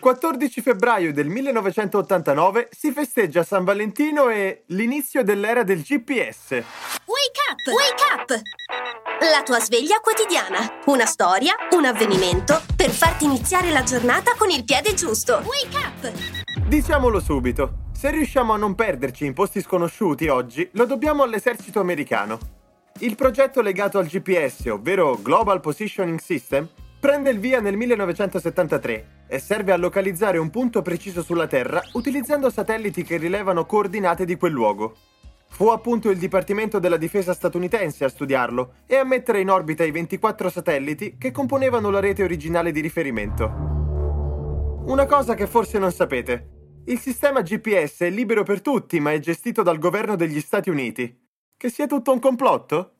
Il 14 febbraio del 1989 si festeggia San Valentino e l'inizio dell'era del GPS. Wake up! Wake up! La tua sveglia quotidiana. Una storia, un avvenimento per farti iniziare la giornata con il piede giusto. Wake up! Diciamolo subito, se riusciamo a non perderci in posti sconosciuti oggi, lo dobbiamo all'esercito americano. Il progetto legato al GPS, ovvero Global Positioning System, prende il via nel 1973 e serve a localizzare un punto preciso sulla Terra utilizzando satelliti che rilevano coordinate di quel luogo. Fu appunto il Dipartimento della Difesa statunitense a studiarlo e a mettere in orbita i 24 satelliti che componevano la rete originale di riferimento. Una cosa che forse non sapete. Il sistema GPS è libero per tutti, ma è gestito dal governo degli Stati Uniti. Che sia tutto un complotto?